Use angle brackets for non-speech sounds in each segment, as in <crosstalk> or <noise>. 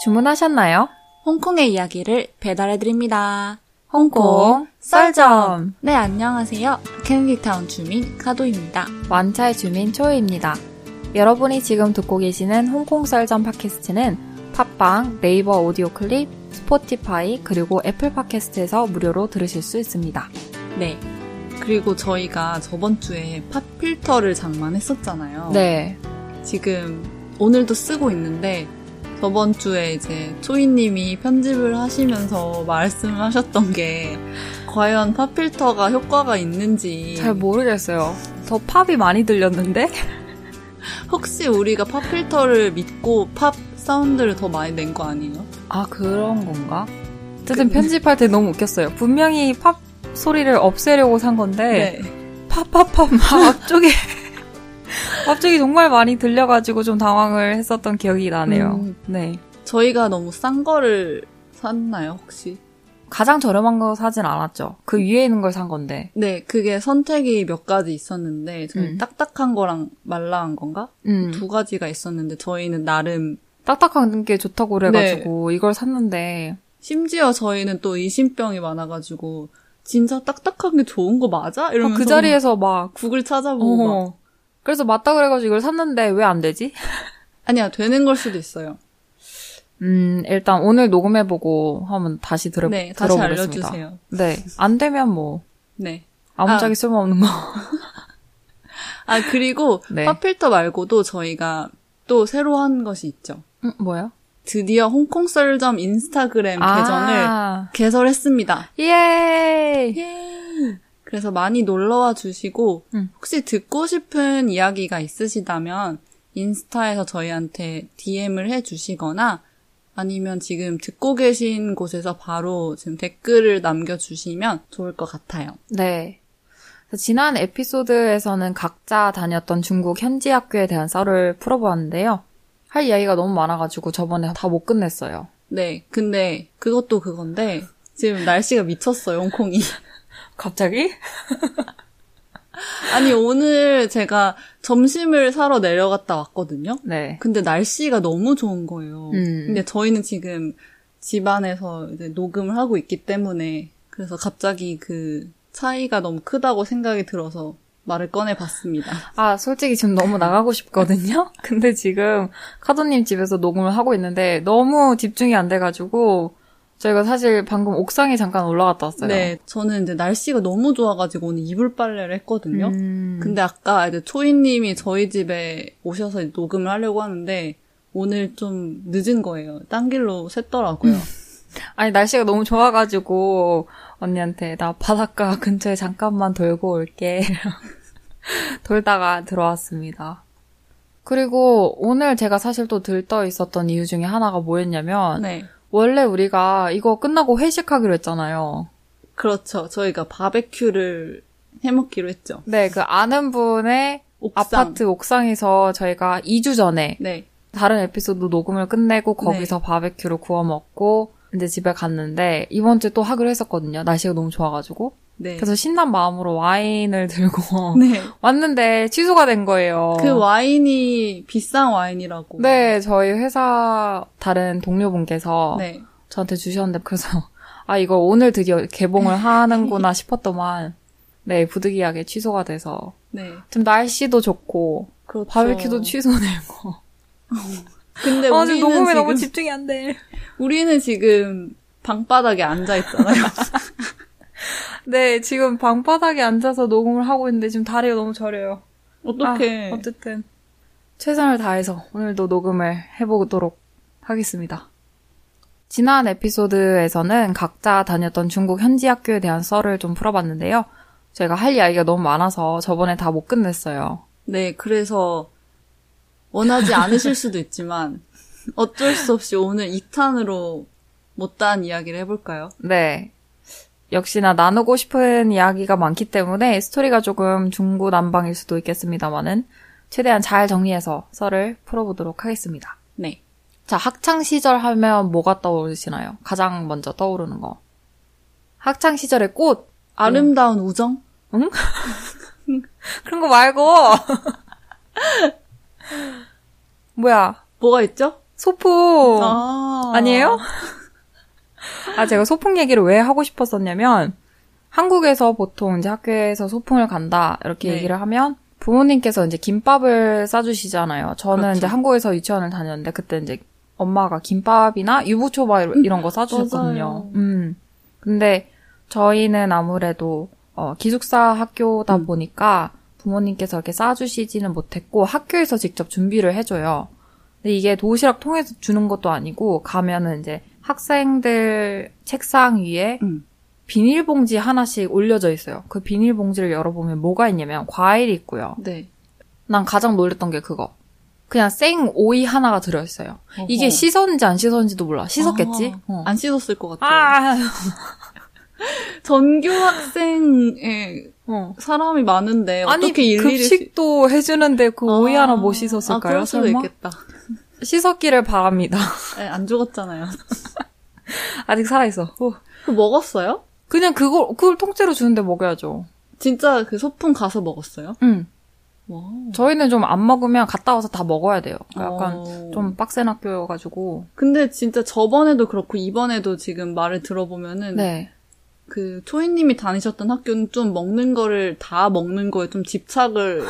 주문하셨나요? 홍콩의 이야기를 배달해드립니다. 홍콩 썰점. 네, 안녕하세요. 케네디타운 주민 카도입니다. 완차이 주민 초이입니다. 여러분이 지금 듣고 계시는 홍콩 썰점 팟캐스트는 팟빵, 네이버 오디오 클립, 스포티파이, 그리고 애플 팟캐스트에서 무료로 들으실 수 있습니다. 네. 그리고 저희가 저번 주에 pop filter를 장만했었잖아요. 네. 지금 오늘도 쓰고 있는데 저번 주에 이제 초이님이 편집을 하시면서 말씀하셨던 게 과연 pop filter가 효과가 있는지 잘 모르겠어요. 더 pop이 많이 들렸는데? <laughs> 혹시 우리가 pop filter를 믿고 pop sound를 더 많이 낸 거 아니에요? 아, 그런 건가? 어쨌든 편집할 때 너무 웃겼어요. 분명히 팝 소리를 없애려고 산 건데, 네. 팝팝팝 막 앞쪽에, <laughs> 앞쪽이 정말 많이 들려가지고 좀 당황을 했었던 기억이 나네요. 음. 네. 저희가 너무 싼 거를 샀나요, 혹시? 가장 저렴한 거 사진 않았죠. 그 위에 있는 걸 산 건데. 네, 그게 선택이 몇 가지 있었는데 저희 음. 딱딱한 거랑 말랑한 건가? 음. 두 가지가 있었는데 저희는 나름 딱딱한 게 좋다고 그래가지고 이걸 샀는데, 심지어 저희는 또 의심병이 많아가지고 진짜 딱딱한 게 좋은 거 맞아? 이러면서 그 자리에서 막, 구글 찾아보고 막 어. 그래서 맞다 그래가지고 이걸 샀는데 왜 안 되지? 아니야 되는 걸 수도 있어요. 음, 일단 오늘 녹음해보고 한번 다시 들어, 네, 다시 들어보겠습니다. 알려주세요. 네. 안 되면 뭐, 네. 아무짝에 쓸모없는 거. 아 그리고 <laughs> 네. 팝필터 말고도 저희가 또 새로 한 것이 있죠. 음, 뭐야? 드디어 홍콩 썰점 인스타그램 계정을 아, 개설했습니다. 예! 그래서 많이 놀러와 주시고 음. 혹시 듣고 싶은 이야기가 있으시다면 인스타에서 저희한테 DM을 해주시거나 아니면 지금 듣고 계신 곳에서 바로 지금 댓글을 남겨주시면 좋을 것 같아요. 네. 지난 에피소드에서는 각자 다녔던 중국 현지 학교에 대한 썰을 풀어보았는데요. 할 이야기가 너무 많아가지고 저번에 다 못 끝냈어요. 네, 근데 그것도 그건데 지금 날씨가 미쳤어요, 홍콩이. 갑자기? 아니 오늘 제가 점심을 사러 내려갔다 왔거든요. 네. 근데 날씨가 너무 좋은 거예요. 음. 근데 저희는 지금 집안에서 이제 녹음을 하고 있기 때문에 그래서 갑자기 그 차이가 너무 크다고 생각이 들어서 말을 꺼내 봤습니다. 아, 솔직히 지금 너무 나가고 싶거든요? <laughs> 근데 지금 카도님 집에서 녹음을 하고 있는데 너무 집중이 안 돼가지고 저희가 사실 방금 옥상에 잠깐 올라갔다 왔어요. 네, 저는 이제 날씨가 너무 좋아가지고 오늘 이불 빨래를 했거든요. 음. 근데 아까 이제 초이님이 저희 집에 오셔서 녹음을 하려고 하는데 오늘 좀 늦은 거예요. 딴 길로 샜더라고요. <laughs> 아니, 날씨가 너무 좋아가지고 언니한테 나 바닷가 근처에 잠깐만 돌고 올게. <laughs> 돌다가 들어왔습니다. 그리고 오늘 제가 사실 또 들떠 있었던 이유 중에 하나가 뭐였냐면 네. 원래 우리가 이거 끝나고 회식하기로 했잖아요. 그렇죠. 저희가 바베큐를 해먹기로 했죠. 네, 그 아는 분의 옥상. 아파트 옥상에서 저희가 2주 전에 네. 다른 에피소드 녹음을 끝내고 거기서 바베큐를 구워 먹고 이제 집에 갔는데 이번 주에 또 하기로 했었거든요. 날씨가 너무 좋아가지고. 네. 그래서 신난 마음으로 와인을 들고 <laughs> 네. <laughs> 왔는데 취소가 된 거예요. 그 와인이 비싼 와인이라고. 네, 저희 회사 다른 동료분께서 네. 저한테 주셨는데 그래서 <laughs> 아 이거 오늘 드디어 개봉을 하는구나 싶었더만 네 부득이하게 취소가 돼서 네. 지금 날씨도 좋고 그렇죠. 바베큐도 취소되고 근데 아 우리는 지금 녹음에 너무 집중이 안 돼. 우리는 지금 방바닥에 앉아 있잖아요. 네 지금 방바닥에 앉아서 녹음을 하고 있는데 지금 다리가 너무 저려요. 어떻게? 아, 어쨌든 최선을 다해서 오늘도 녹음을 해보도록 하겠습니다. 지난 에피소드에서는 각자 다녔던 중국 현지 학교에 대한 썰을 좀 풀어봤는데요. 제가 할 이야기가 너무 많아서 저번에 다 못 끝냈어요. 네, 그래서 원하지 않으실 수도 있지만 어쩔 수 없이 오늘 2탄으로 못다한 이야기를 해볼까요? 네. 역시나 나누고 싶은 이야기가 많기 때문에 스토리가 조금 중구난방일 수도 있겠습니다만은 최대한 잘 정리해서 썰을 풀어보도록 하겠습니다. 네. 자, 학창 시절 하면 뭐가 떠오르시나요? 가장 먼저 떠오르는 거. 학창 시절의 꽃. 아름다운 우정? <laughs> 그런 거 말고. <laughs> 뭐야? 뭐가 있죠? 소풍. 아. 아니에요? 아, 제가 소풍 얘기를 왜 하고 싶었었냐면, 한국에서 보통 이제 학교에서 소풍을 간다, 이렇게 네. 얘기를 하면, 부모님께서 이제 김밥을 싸주시잖아요. 저는 그렇죠. 이제 한국에서 유치원을 다녔는데, 그때 이제 엄마가 김밥이나 유부초밥 이런- 거 싸주셨거든요. 음. 근데 저희는 아무래도, 어, 기숙사 학교다 음. 보니까 부모님께서 이렇게 싸주시지는 못했고, 학교에서 직접 준비를 해줘요. 근데 이게 도시락 통해서 주는 것도 아니고 가면은 이제 학생들 책상 위에 음. 비닐봉지 하나씩 올려져 있어요. 그 비닐봉지를 열어보면 뭐가 있냐면 과일이 있고요. 네. 난 가장 놀랬던 게 그거. 그냥 생 오이 하나가 들어있어요. 이게 어허. 씻었는지 안 씻었는지도 몰라. 씻었겠지? 아, 어. 안 씻었을 것 같아요. 아, <laughs> 전교 학생에 어. 사람이 많은데 아니 어떻게 일일이 급식도 해주는데 그 오이 아, 하나 못 아, 씻었을까요? 그럴 수도 설마? 있겠다. 씻었기를 바랍니다. 네, 안 죽었잖아요. <laughs> 아직 살아있어. 후. 그 먹었어요? 그냥 그걸 그걸 통째로 주는데 먹여야죠. 진짜 그 소풍 가서 먹었어요? 응. 와. 저희는 좀 안 먹으면 갔다 와서 다 먹어야 돼요. 약간 어. 좀 빡센 학교여가지고. 근데 진짜 저번에도 그렇고 이번에도 지금 말을 들어보면은 네. 그 초이님이 다니셨던 학교는 좀 먹는 거를 다 먹는 거에 좀 집착을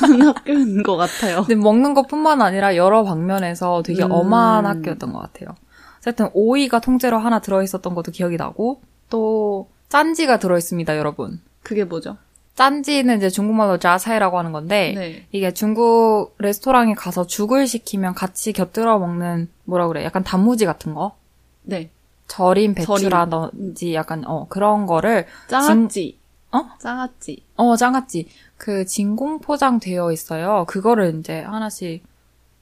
하는 <laughs> 학교인 것 같아요. 근데 먹는 것뿐만 아니라 여러 방면에서 되게 음. 엄한 학교였던 것 같아요. 어쨌든 오이가 통째로 하나 들어있었던 것도 기억이 나고 또 짠지가 들어있습니다, 여러분. 그게 뭐죠? 짠지는 이제 중국말로 자사이라고 하는 건데 네. 이게 중국 레스토랑에 가서 죽을 시키면 같이 곁들여 먹는 뭐라 그래? 약간 단무지 같은 거? 네. 절인 배추라든지 약간 어 그런 거를 짱아찌. 어? 짱아찌. 어, 장아찌. 그 진공 포장되어 있어요. 그거를 이제 하나씩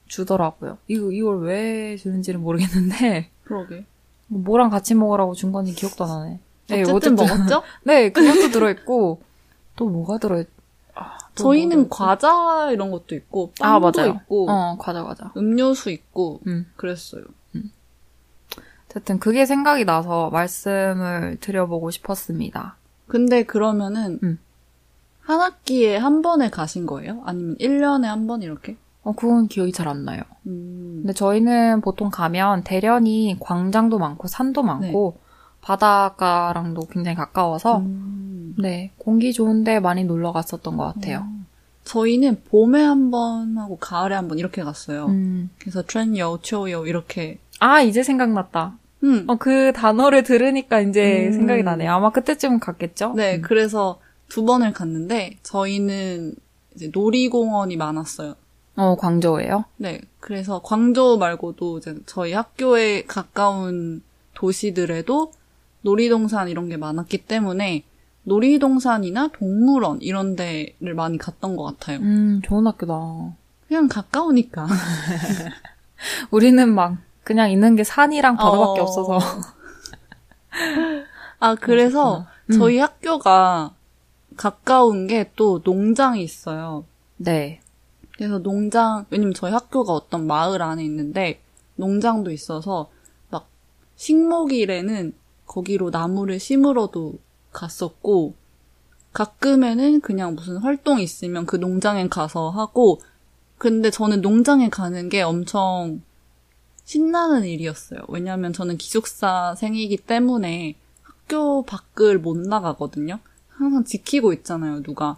주더라고요. 이거 이걸 왜 주는지는 모르겠는데 그러게. 뭐랑 같이 먹으라고 준 건지 기억도 안 나네. 네, 어쨌든 먹었죠? <laughs> 네, 그것도 들어 있고 또 뭐가 들어 있? 아, 또 저희는 과자 이런 것도 있고 아, 빵도 맞아요. 있고 어, 과자 과자. 음료수 있고 음. 그랬어요. 어쨌든 그게 생각이 나서 말씀을 드려보고 싶었습니다. 근데 그러면은 음. 한 학기에 한 번에 가신 거예요? 아니면 1년에 한 번 이렇게? 어, 그건 기억이 잘 안 나요. 음. 근데 저희는 보통 가면 대련이 광장도 많고 산도 많고 바닷가랑도 굉장히 가까워서 음. 네 공기 좋은데 많이 놀러 갔었던 것 같아요. 저희는 봄에 한 번 하고 가을에 한 번 이렇게 갔어요. 음. 그래서 트렌여, 초여 이렇게. 아 이제 생각났다. 음. 어, 그 단어를 들으니까 이제 음. 생각이 나네요. 아마 그때쯤 갔겠죠? 네, 음. 그래서 두 번을 갔는데 저희는 이제 놀이공원이 많았어요. 어 광저우예요. 네, 그래서 광저우 말고도 이제 저희 학교에 가까운 도시들에도 놀이동산 이런 게 많았기 때문에 놀이동산이나 동물원 이런 데를 많이 갔던 것 같아요. 음 좋은 학교다. 그냥 가까우니까. <laughs> 우리는 막 그냥 있는 게 산이랑 바다밖에 어. 없어서. 아, 그래서 음. 저희 학교가 가까운 게 또 농장이 있어요. 네. 그래서 농장, 왜냐면 저희 학교가 어떤 마을 안에 있는데 농장도 있어서 막 식목일에는 거기로 나무를 심으러도 갔었고 가끔에는 그냥 무슨 활동 있으면 그 농장에 가서 하고 근데 저는 농장에 가는 게 엄청 신나는 일이었어요. 왜냐하면 저는 기숙사생이기 때문에 학교 밖을 못 나가거든요. 항상 지키고 있잖아요, 누가.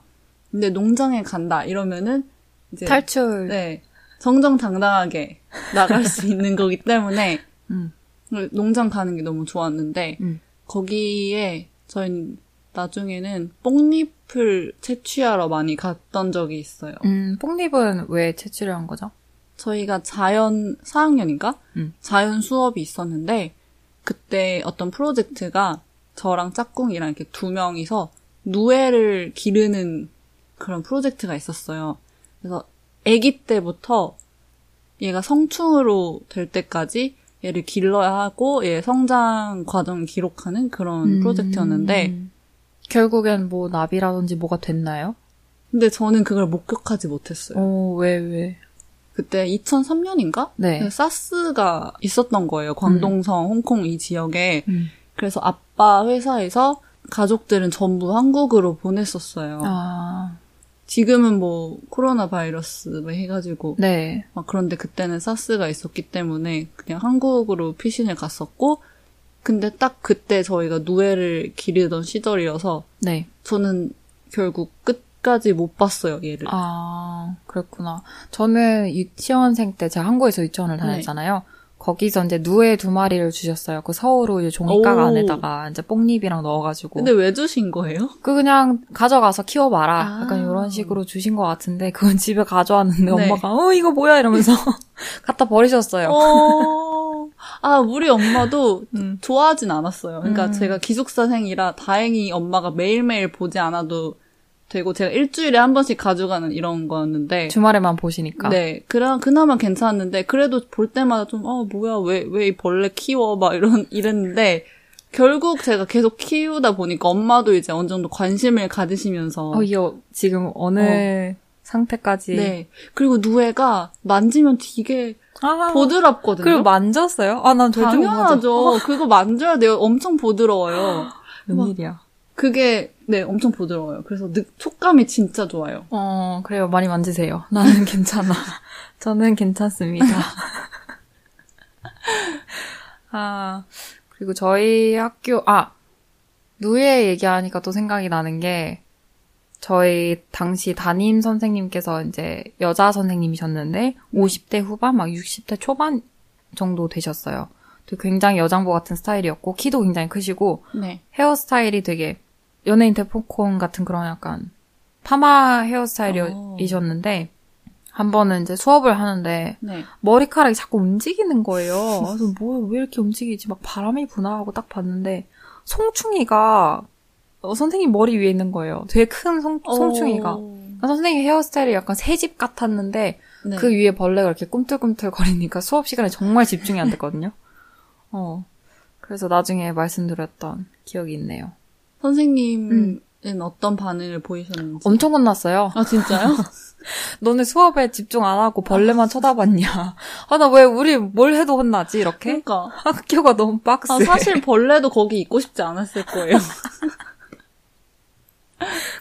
근데 농장에 간다 이러면은 이제 탈출. 네 정정당당하게 <laughs> 나갈 수 있는 거기 때문에 음. 농장 가는 게 너무 좋았는데 음. 거기에 저희 나중에는 뽕잎을 채취하러 많이 갔던 적이 있어요. 음, 뽕잎은 왜 채취를 한 거죠? 저희가 자연 4학년인가? 음. 자연 수업이 있었는데 그때 어떤 프로젝트가 저랑 짝꿍이랑 이렇게 두 명이서 누에를 기르는 그런 프로젝트가 있었어요. 그래서 아기 때부터 얘가 성충으로 될 때까지 얘를 길러야 하고 얘 성장 과정을 기록하는 그런 프로젝트였는데 음. 결국엔 뭐 나비라든지 뭐가 됐나요? 근데 저는 그걸 목격하지 못했어요. 어, 왜, 왜? 그때 2003년인가? 네. 사스가 있었던 거예요. 광동성, 홍콩 이 지역에. 음. 그래서 아빠 회사에서 가족들은 전부 한국으로 보냈었어요. 아, 지금은 뭐 코로나 바이러스 뭐 해가지고 네. 막 그런데 그때는 사스가 있었기 때문에 그냥 한국으로 피신을 갔었고 근데 딱 그때 저희가 누에를 기르던 시절이어서 네. 저는 결국 끝 까지 못 봤어요 얘를. 아, 그랬구나. 저는 유치원생 때 제가 한국에서 유치원을 다녔잖아요. 거기서 이제 누에 두 마리를 주셨어요. 그 서우로 이제 종이깍 오. 안에다가 이제 뽕잎이랑 넣어가지고. 근데 왜 주신 거예요? 그 그냥 가져가서 키워봐라. 아. 약간 이런 식으로 주신 것 같은데 그건 집에 가져왔는데 네. 엄마가 어 이거 뭐야 이러면서 <laughs> 갖다 버리셨어요. 어... 아 우리 엄마도 <laughs> 음. 좋아하진 않았어요. 그러니까 음. 제가 기숙사생이라 다행히 엄마가 매일매일 보지 않아도 되고 제가 일주일에 한 번씩 가져가는 이런 거였는데 주말에만 보시니까. 네, 그나 그나마 괜찮았는데 그래도 볼 때마다 좀아 뭐야 왜 왜 이 벌레 키워 막 이런 <laughs> 이랬는데 결국 제가 계속 키우다 보니까 엄마도 이제 어느 정도 관심을 가지시면서 어 이거 지금 어느 상태까지. 네 그리고 누에가 만지면 되게 아, 보드랍거든요. 그리고 만졌어요? 아, 난 절대. 당연하죠. 그거 만져야 돼요. 엄청 <gasps> 부드러워요. 웬일이야. 그게 네 엄청 부드러워요. 그래서 느, 촉감이 진짜 좋아요. 어, 그래요. 많이 만지세요. 나는 <laughs> 괜찮아. 저는 괜찮습니다. <laughs> 아, 그리고 저희 학교, 아, 누에 얘기하니까 또 생각이 나는 게, 저희 당시 담임 선생님께서 이제 여자 선생님이셨는데, 50대 후반, 막 60대 초반 정도 되셨어요. 굉장히 여장부 같은 스타일이었고, 키도 굉장히 크시고, 네. 헤어스타일이 되게 연예인 대포콘 같은 그런 약간 파마 어. 헤어스타일이셨는데 한 번은 이제 수업을 하는데 네. 머리카락이 자꾸 움직이는 거예요. 그래서 뭐 왜 이렇게 움직이지? 막 바람이 부나 하고 딱 봤는데 송충이가 어, 선생님 머리 위에 있는 거예요. 되게 큰 송, 송충이가. 어, 그래서 선생님 헤어스타일이 약간 새집 같았는데 네. 그 위에 벌레가 이렇게 꿈틀꿈틀 거리니까 수업 시간에 정말 집중이 안 됐거든요. 어. 그래서 나중에 말씀드렸던 기억이 있네요. 선생님은 어떤 반응을 보이셨는지. 엄청 혼났어요. 아 진짜요? <laughs> 너네 수업에 집중 안 하고 벌레만 쳐다봤냐. <laughs> 아, 나 왜 우리 뭘 해도 혼나지, 이렇게? 그러니까. <laughs> 학교가 너무 빡세. 아, 사실 벌레도 거기 있고 싶지 않았을 거예요.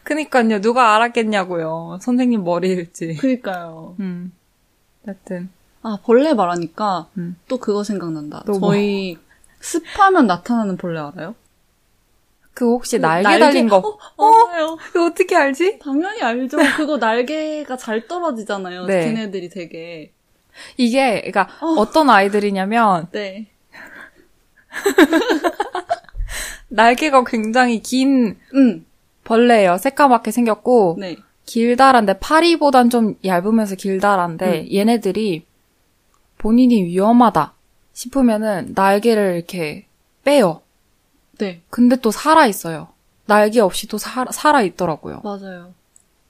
그니까요, 누가 알았겠냐고요. 선생님 머리일지. 그니까요. 음. 하여튼. 아 벌레 말하니까 음. 또 그거 생각난다. 또 뭐? 저희 습하면 나타나는 벌레 알아요? 그 혹시 날개, 날개- 달린 거. 어, 맞아요. 그거 어떻게 알지? 당연히 알죠. 그거 날개가 잘 떨어지잖아요. 네. 걔네들이 되게. 이게, 그니까, 어. 어. 떤 아이들이냐면, 네. <laughs> 날개가 굉장히 긴 응. 벌레예요. 새까맣게 생겼고, 네. 길다란데, 파리보단 좀 얇으면서 길다란데, 음. 얘네들이 본인이 위험하다 싶으면은 날개를 이렇게 빼요. 네. 근데 또 살아있어요. 날개 없이 또 살, 살아있더라고요. 맞아요.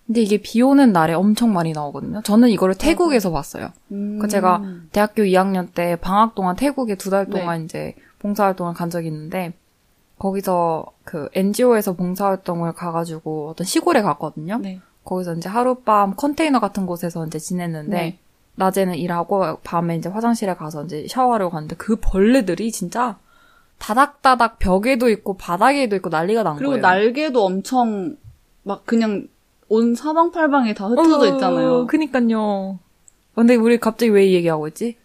근데 이게 비 오는 날에 엄청 많이 나오거든요. 저는 이거를 태국에서 봤어요. 음. 그 제가 대학교 2학년 때 방학 동안 태국에 두달 네. 동안 이제 봉사활동을 간 적이 있는데, 거기서 그 NGO에서 봉사활동을 가가지고 어떤 시골에 갔거든요. 네. 거기서 이제 하룻밤 컨테이너 같은 곳에서 이제 지냈는데, 네. 낮에는 일하고 밤에 이제 화장실에 가서 이제 샤워하려고 갔는데 그 벌레들이 진짜 다닥다닥 벽에도 있고 바닥에도 있고 난리가 난 그리고 거예요. 날개도 엄청 막 그냥 온 사방팔방에 다 흩어져 있잖아요. 그니까요. 근데 우리 갑자기 왜 이 얘기하고 있지?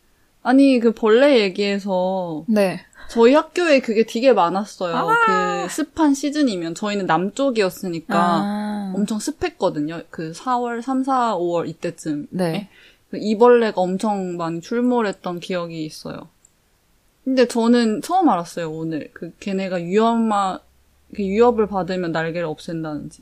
아니 그 벌레 얘기해서 네. 저희 학교에 그게 되게 많았어요. 아. 그 습한 시즌이면 저희는 남쪽이었으니까 아. 엄청 습했거든요. 그 4월, 3, 4, 5월 이때쯤. 네. 그 이벌레가 엄청 많이 출몰했던 기억이 있어요. 근데 저는 처음 알았어요, 오늘. 그 걔네가 위험하, 그 위협을 받으면 날개를 없앤다는지.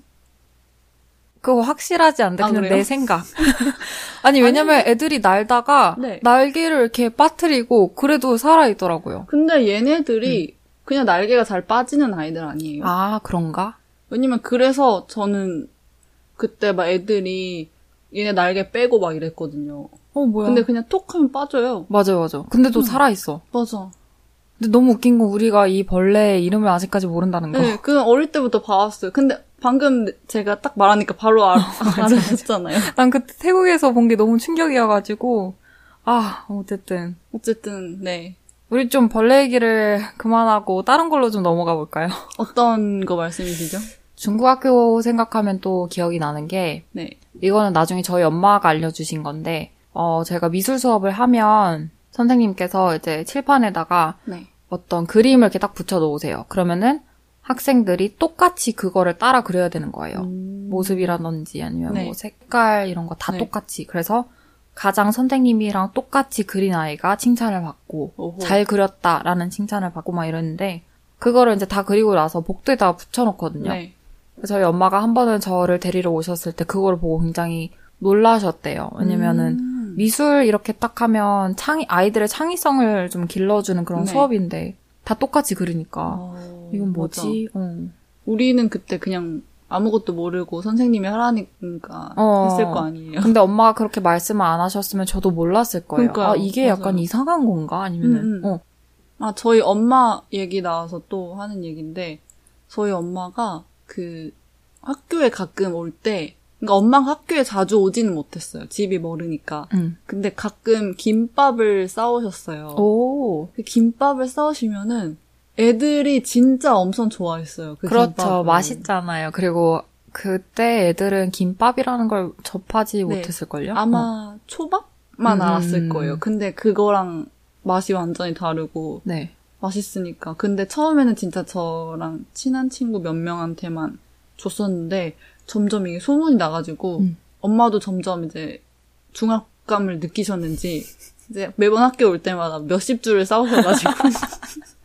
그거 확실하지 않은데 아, 그냥 그래요? 내 생각. <laughs> 아니 왜냐면 애들이 날다가 네. 날개를 이렇게 빠뜨리고 그래도 살아 있더라고요. 근데 얘네들이 그냥 날개가 잘 빠지는 아이들 아니에요. 음. 아 그런가? 왜냐면 그래서 저는 그때 막 애들이 얘네 날개 빼고 막 이랬거든요. 어 뭐야? 근데 그냥 톡 하면 빠져요. 맞아 맞아. 근데 또 음. 살아 있어. 맞아. 근데 너무 웃긴 건 우리가 이 벌레 이름을 아직까지 모른다는 거. 네, 그건 어릴 때부터 봐왔어요. 근데 방금 제가 딱 말하니까 바로 알, <laughs> 알아셨잖아요. 난 그때 태국에서 본 게 너무 충격이어가지고 아 어쨌든 어쨌든, 네. 우리 좀 벌레 얘기를 그만하고 다른 걸로 좀 넘어가 볼까요? 어떤 거 말씀이시죠? 중국 학교 생각하면 또 기억이 나는 게 네. 이거는 나중에 저희 엄마가 알려주신 건데 어 제가 미술 수업을 하면 선생님께서 이제 칠판에다가 네. 어떤 그림을 이렇게 딱 붙여 놓으세요. 그러면은 학생들이 똑같이 그거를 따라 그려야 되는 거예요. 음. 모습이라든지 아니면 네. 뭐 색깔 이런 거 다 네. 똑같이. 그래서 가장 선생님이랑 똑같이 그린 아이가 칭찬을 받고 오호. 잘 그렸다라는 칭찬을 받고 막 이랬는데 그거를 이제 다 그리고 나서 복도에다가 붙여놓거든요. 네. 저희 엄마가 한 번은 저를 데리러 오셨을 때 그거를 보고 굉장히 놀라셨대요. 왜냐면은 음. 미술 이렇게 딱 하면 창의 아이들의 창의성을 좀 길러주는 그런 네. 수업인데 다 똑같이 그리니까 어, 이건. 뭐지? 어. 우리는 그때 그냥 아무것도 모르고 선생님이 하라니까 어. 했을 거 아니에요. 근데 엄마가 그렇게 말씀을 안 하셨으면 저도 몰랐을 거예요. 그러니까요. 아 이게 약간 맞아요. 이상한 건가? 아니면은 음, 음. 어 아, 저희 엄마 얘기 나와서 또 하는 얘기인데, 저희 엄마가 그 학교에 가끔 올 때, 그러니까 엄마가 학교에 자주 오지는 못했어요. 집이 멀으니까. 음. 근데 가끔 김밥을 싸오셨어요. 오그 김밥을 싸우시면은 애들이 진짜 엄청 좋아했어요. 그 그렇죠 김밥을. 맛있잖아요. 그리고 그때 애들은 김밥이라는 걸 접하지 네. 못했을걸요? 아마 초밥만 음, 알았을 음. 거예요. 근데 그거랑 맛이 완전히 다르고 네. 맛있으니까. 근데 처음에는 진짜 저랑 친한 친구 몇 명한테만 줬었는데 점점 이게 소문이 나가지고 음. 엄마도 점점 이제 중압감을 느끼셨는지 이제 매번 학교 올 때마다 몇십 줄을 싸우셔가지고 <laughs>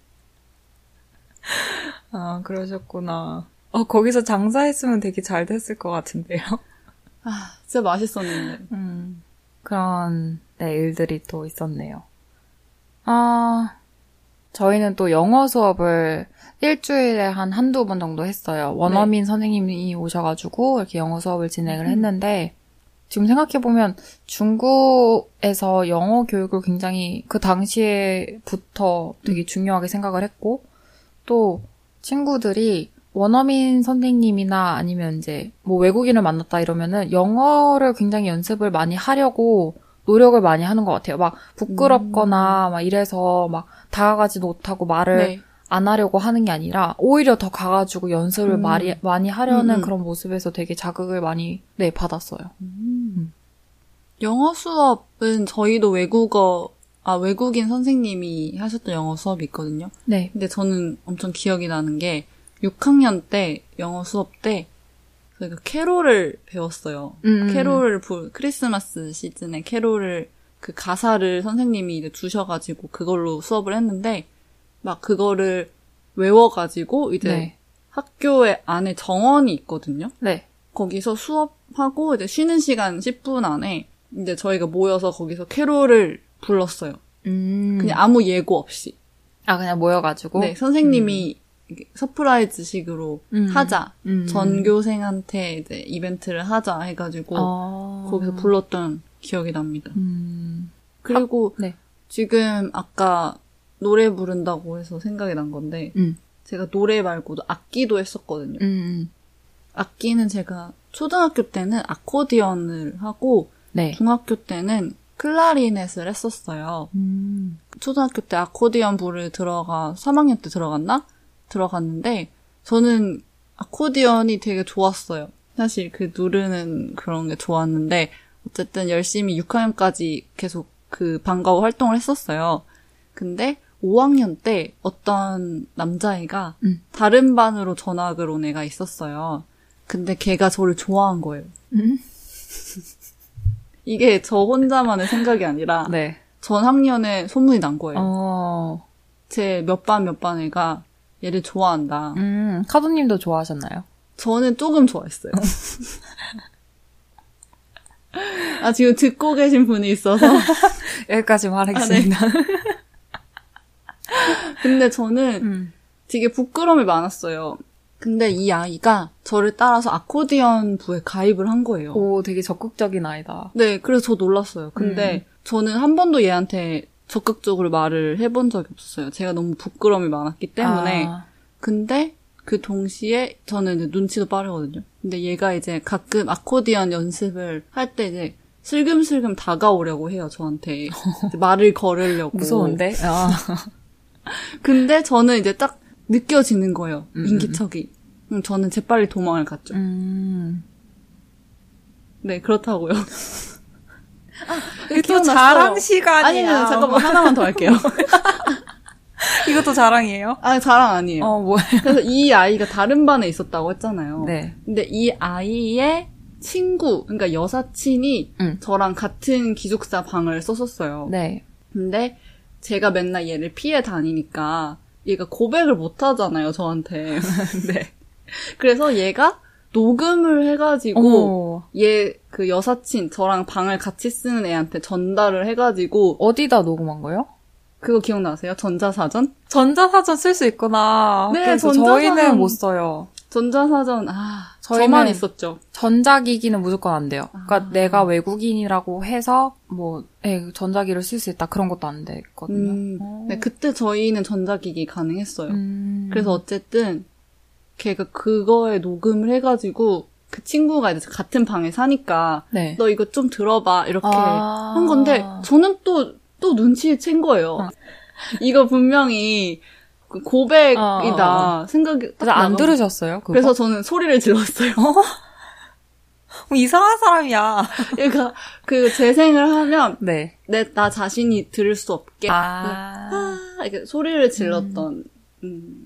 <laughs> 아 그러셨구나. 어 거기서 장사했으면 되게 잘 됐을 것 같은데요. <laughs> 아 진짜 맛있었는데 음, 그런 네, 일들이 또 있었네요. 아, 저희는 또 영어 수업을 일주일에 한 한두 번 정도 했어요. 원어민 선생님이 오셔가지고 이렇게 영어 수업을 진행을 음. 했는데, 지금 생각해보면 중국에서 영어 교육을 굉장히 그 당시에부터 되게 중요하게 생각을 했고, 또 친구들이 원어민 선생님이나 아니면 이제 뭐 외국인을 만났다 이러면은 영어를 굉장히 연습을 많이 하려고 노력을 많이 하는 것 같아요. 막 부끄럽거나 막 이래서 막 다가가지도 못하고 말을 네. 안 하려고 하는 게 아니라 오히려 더 가가지고 연습을 음. 많이, 많이 하려는 음, 음. 그런 모습에서 되게 자극을 많이 네 받았어요. 영어 수업은 저희도 외국어 아 외국인 선생님이 하셨던 영어 수업이 있거든요. 네. 근데 저는 엄청 기억이 나는 게 6학년 때 영어 수업 때 저희가 캐롤을 배웠어요. 음. 캐롤을 부, 크리스마스 시즌에 캐롤을 그 가사를 선생님이 이제 주셔가지고 그걸로 수업을 했는데 막 그거를 외워가지고 이제 네. 학교에 안에 정원이 있거든요. 네. 거기서 수업하고 이제 쉬는 시간 10분 안에 이제 저희가 모여서 거기서 캐롤을 불렀어요. 음. 그냥 아무 예고 없이. 아 그냥 모여가지고. 네, 선생님이 이렇게 surprise식으로 음. 하자. 음. 전교생한테 이제 이벤트를 하자 해가지고 아. 거기서 불렀던 기억이 납니다. 음. 그리고 네. 지금 아까 노래 부른다고 해서 생각이 난 건데 음. 제가 노래 말고도 악기도 했었거든요. 음. 악기는 제가 초등학교 때는 아코디언을 하고 네. 중학교 때는 클라리넷을 했었어요. 음. 초등학교 때 아코디언 부를 들어가 3학년 때 들어갔나? 들어갔는데 저는 아코디언이 되게 좋았어요. 사실 그 누르는 그런 게 좋았는데 어쨌든 열심히 6학년까지 계속 그 방과후 활동을 했었어요. 근데 5학년 때 어떤 남자애가 음. 다른 반으로 전학을 온 애가 있었어요. 근데 걔가 저를 좋아한 거예요. 음? <laughs> 이게 저 혼자만의 생각이 아니라 네. 전 학년에 소문이 난 거예요. 어. 제몇 반 몇 반 애가 얘를 좋아한다. 음. 카도님도 좋아하셨나요? 저는 조금 좋아했어요. 아, 지금 듣고 계신 분이 있어서. <laughs> 여기까지 말하겠습니다. <laughs> 근데 저는 음. 되게 부끄러움이 많았어요. 근데 이 아이가 저를 따라서 아코디언 부에 가입을 한 거예요. 오, 되게 적극적인 아이다. 네, 그래서 저 놀랐어요. 근데 저는 한 번도 얘한테 적극적으로 말을 해본 적이 없었어요. 제가 너무 부끄러움이 많았기 때문에. 아, 근데 그 동시에 저는 이제 눈치도 빠르거든요. 근데 얘가 이제 가끔 아코디언 연습을 할 때 이제 슬금슬금 다가오려고 해요, 저한테. 말을 걸으려고. 무서운데? 아. <laughs> 근데 저는 이제 딱 느껴지는 거예요, 음, 인기척이. 음, 저는 재빨리 도망을 갔죠. 음. 네, 그렇다고요. <laughs> 이게 또. 자랑 시간이야. 아니면 잠깐만 하나만 더 할게요. <laughs> 이것도 자랑이에요? 아 자랑 아니에요. 어, 뭐예요? 그래서 이 아이가 다른 반에 있었다고 했잖아요. 네. 근데 이 아이의 친구, 그러니까 여사친이 음. 저랑 같은 기숙사 방을 썼었어요. 네. 근데 제가 맨날 얘를 피해 다니니까 얘가 고백을 못 하잖아요, 저한테. <laughs> 네. 그래서 얘가 녹음을 해가지고. 얘 그 여사친 저랑 방을 같이 쓰는 애한테 전달을 해가지고 어디다 녹음한 거예요? 그거 기억나세요? 전자사전? 전자사전 쓸 수 있구나. 네, 그래서 전자사전. 저희는 못 써요. 전자사전 아 저만 있었죠. 전자기기는 무조건 안 돼요. 그러니까 아. 내가 외국인이라고 해서 뭐 예, 전자기를 쓸 수 있다 그런 것도 안 됐거든요. 음, 어. 네, 그때 저희는 전자기기 가능했어요. 음. 그래서 어쨌든 걔가 그거에 녹음을 해가지고 그 친구가 이제 같은 방에 사니까 네. 너 이거 좀 들어봐 이렇게 아. 한 건데 저는 또또 눈치를 챈 거예요. 어. 이거 분명히 그 고백이다 어, 어, 생각이 딱 그래서 안. 들으셨어요? 그거? 그래서 저는 소리를 질렀어요. 뭐 이상한 사람이야. <laughs> 그러니까 그 재생을 하면 네. 내 나 자신이 들을 수 없게 아. 아, 이렇게 소리를 질렀던 음.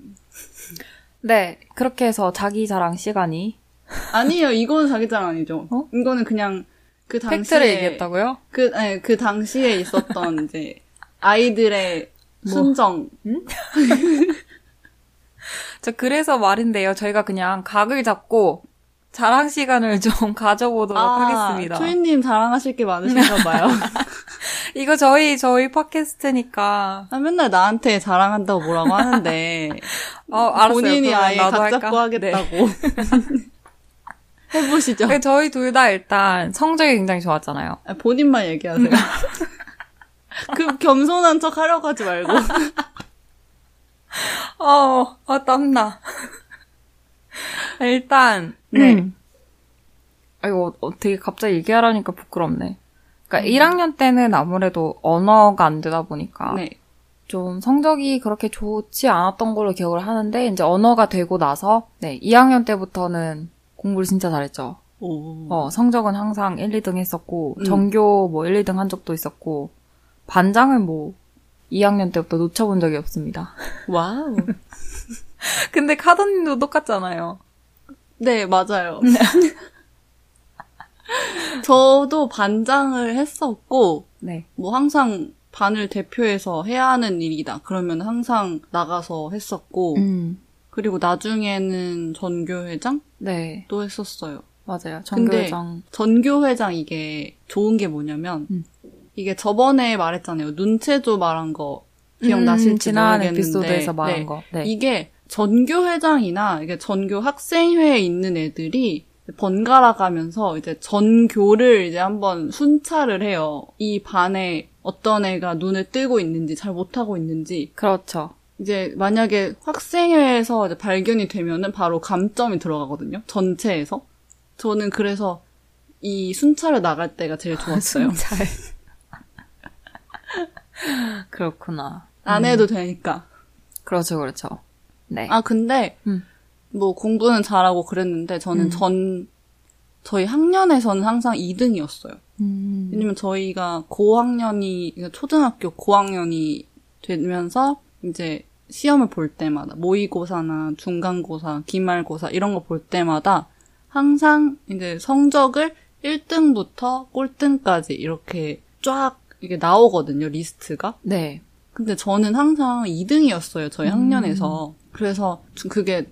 네. 그렇게 해서 자기 자랑 시간이 아니에요. 이거는 자기 자랑 아니죠. 어? 이거는 그냥 그 당시에 팩트를 얘기했다고요? 그, 네, 그 당시에 있었던 이제 아이들의 뭐. 순정. <laughs> 저 그래서 말인데요. 저희가 그냥 각을 잡고 자랑 시간을 좀 <laughs> 가져보도록 하겠습니다. 초이님 자랑하실 게 많으신가 봐요. <laughs> 이거 저희 저희 팟캐스트니까. 아, 맨날 나한테 자랑한다고 뭐라고 하는데 <laughs> 어, 알았어요. 본인이 아예 각 할까? 잡고 하겠다고. <laughs> 해보시죠. 네. 저희 둘 다 일단 성적이 굉장히 좋았잖아요. 아, 본인만 얘기하세요. <laughs> 그 겸손한 척 하려고 하지 말고. 어, 아, 땀나. 일단, 네. 음. 아, 이거 어, 되게 갑자기 얘기하라니까 부끄럽네. 음. 그러니까 1학년 때는 아무래도 언어가 안 되다 보니까 네. 좀 성적이 그렇게 좋지 않았던 걸로 기억을 하는데 이제 언어가 되고 나서 네, 2학년 때부터는 공부를 진짜 잘했죠. 오. 어, 성적은 항상 1, 2등 했었고 음. 전교 뭐 1, 2등 한 적도 있었고 반장을 뭐 2학년 때부터 놓쳐본 적이 없습니다. <laughs> 와우. <laughs> 근데 카드님도 똑같잖아요. 네, 맞아요. <laughs> 저도 반장을 했었고, 네. 뭐 항상 반을 대표해서 해야 하는 일이다. 그러면 항상 나가서 했었고, 음. 그리고 나중에는 전교회장도 네. 했었어요. 맞아요. 전교회장. 전교회장 이게 좋은 게 뭐냐면, 음. 이게 저번에 말했잖아요. 눈체조 말한 거 기억나실지 음, 모르겠는데. 에피소드에서 말한 네. 거. 네. 이게 전교회장이나 이게 전교 학생회에 있는 애들이 번갈아 가면서 이제 전교를 이제 한번 순찰을 해요. 이 반에 어떤 애가 눈을 뜨고 있는지 잘 못하고 있는지 그렇죠. 이제 만약에 학생회에서 이제 발견이 되면은 바로 감점이 들어가거든요. 전체에서. 저는 그래서 이 순찰을 나갈 때가 제일 좋았어요. <laughs> 잘. <laughs> 그렇구나. 안 해도 되니까. 그렇죠, 그렇죠. 네. 아 근데 음. 뭐 공부는 잘하고 그랬는데 저는 음. 전 저희 학년에서는 항상 2등이었어요. 음. 왜냐면 저희가 고학년이 그러니까 초등학교 고학년이 되면서 이제 시험을 볼 때마다 모의고사나 중간고사, 기말고사 이런 거 볼 때마다 항상 이제 성적을 1등부터 꼴등까지 이렇게 쫙 이게 나오거든요, 리스트가. 네. 근데 저는 항상 2등이었어요, 저희 학년에서. 그래서 그게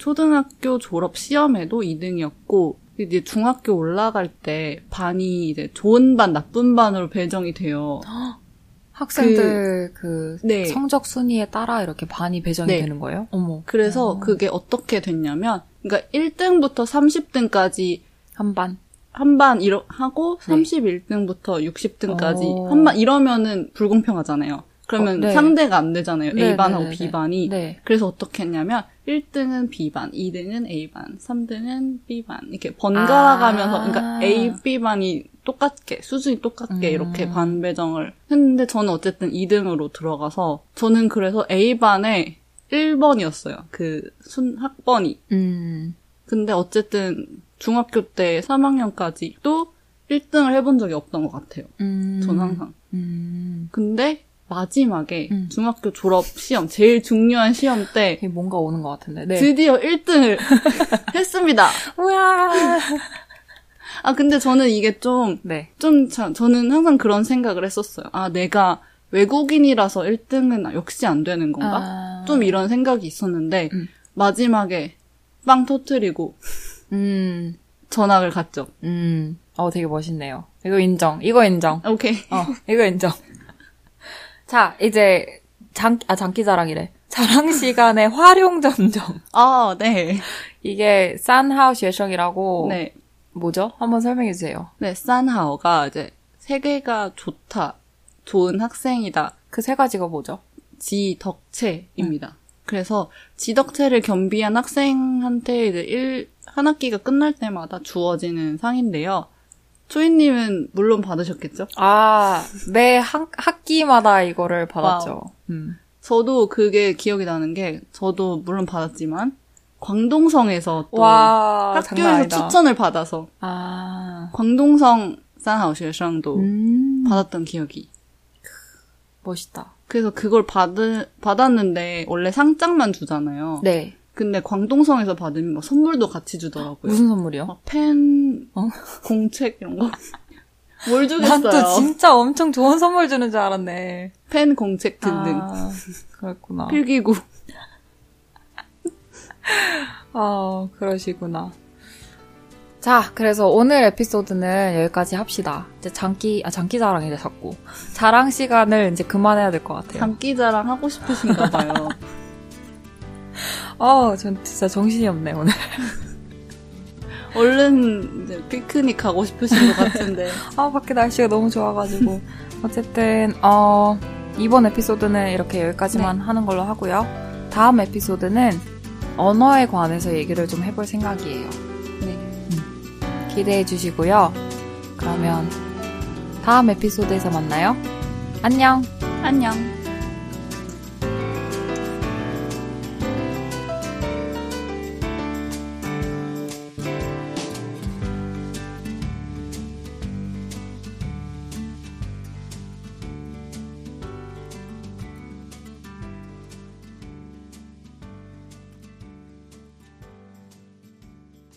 초등학교 졸업 시험에도 2등이었고, 이제 중학교 올라갈 때 반이 이제 좋은 반, 나쁜 반으로 배정이 돼요. <gasps> 학생들 그, 네. 성적 순위에 따라 이렇게 반이 배정이 네. 되는 거예요? 어머. 그래서 그게 어떻게 됐냐면, 그러니까 1등부터 30등까지 한 반. 한 반 이러 하고 네. 31등부터 60등까지 오. 한반 이러면은 불공평하잖아요. 그러면 어, 네. 상대가 안 되잖아요. 네, A반하고 네, 네, B반이. 네. 그래서 어떻게 했냐면 1등은 B반, 2등은 A반, 3등은 B반 이렇게 번갈아 가면서 아. 그러니까 A, B반이 똑같게 수준이 똑같게 음. 이렇게 반 배정을 했는데 저는 어쨌든 2등으로 들어가서 저는 그래서 A반에 1번이었어요. 그 순 학번이. 음. 근데 어쨌든 중학교 때 3학년까지 또 1등을 해본 적이 없던 것 같아요. 음. 전 항상. 음. 근데 마지막에 음. 중학교 졸업 시험, 제일 중요한 시험 때 뭔가 오는 것 같은데. 네. 드디어 1등을 <laughs> 했습니다. 우야. 아, 근데 저는 이게 좀, 네. 좀, 저는 항상 그런 생각을 했었어요. 아, 내가 외국인이라서 1등은 역시 안 되는 건가? 아. 좀 이런 생각이 있었는데, 음. 마지막에 빵 터트리고 음. 전학을 갔죠. 음. 어, 되게 멋있네요. 이거 인정. 이거 인정. 오케이. 어, 이거 인정. 자, 이제 장, 아, 장기 자랑이래. 자랑 <laughs> 시간의 활용 점정. 아, 네. 이게 산하우 쉐성이라고 네. 뭐죠? 한번 설명해 주세요. 네, 산하오가 이제 세계가 좋다, 좋은 학생이다, 그 세 가지가 뭐죠? 지덕체입니다. 그래서 지덕체를 겸비한 학생한테 이제 1, 한 학기가 끝날 때마다 주어지는 상인데요. 초이님은 물론 받으셨겠죠? 아, 매 학, 학기마다 이거를 받았죠. 음. 저도 그게 기억이 나는 게, 저도 물론 받았지만, 광동성에서 또 와, 학교에서. 추천을 받아서, 아, 광동성 산하오学生도 음, 받았던 기억이. 멋있다. 그래서 그걸 받, 받았는데, 원래 상장만 주잖아요. 네. 근데 광동성에서 받으면 막 선물도 같이 주더라고요. 무슨 선물이요? 막 펜, 어? 공책 이런 거. <laughs> 뭘난또 주겠어요? 진짜 엄청 좋은 선물 주는 줄 알았네. 펜, 공책 등등. 아, 그랬구나. <laughs> 필기구. <laughs> 아, 그러시구나. 자, 그래서 오늘 에피소드는 여기까지 합시다. 이제 장기, 아, 장기 자랑이래, 자꾸. 자랑 시간을 이제 그만해야 될 것 같아요. 장기 자랑 하고 싶으신가 봐요. 어, 전 진짜 정신이 없네, 오늘. <laughs> 얼른 이제 피크닉 가고 싶으신 것 같은데. <laughs> 아, 밖에 날씨가 너무 좋아가지고. 어쨌든, 어, 이번 에피소드는 이렇게 여기까지만 하는 걸로 하고요. 다음 에피소드는 언어에 관해서 얘기를 좀 해볼 생각이에요. 네. 기대해 주시고요. 그러면 다음 에피소드에서 만나요. 안녕! 안녕.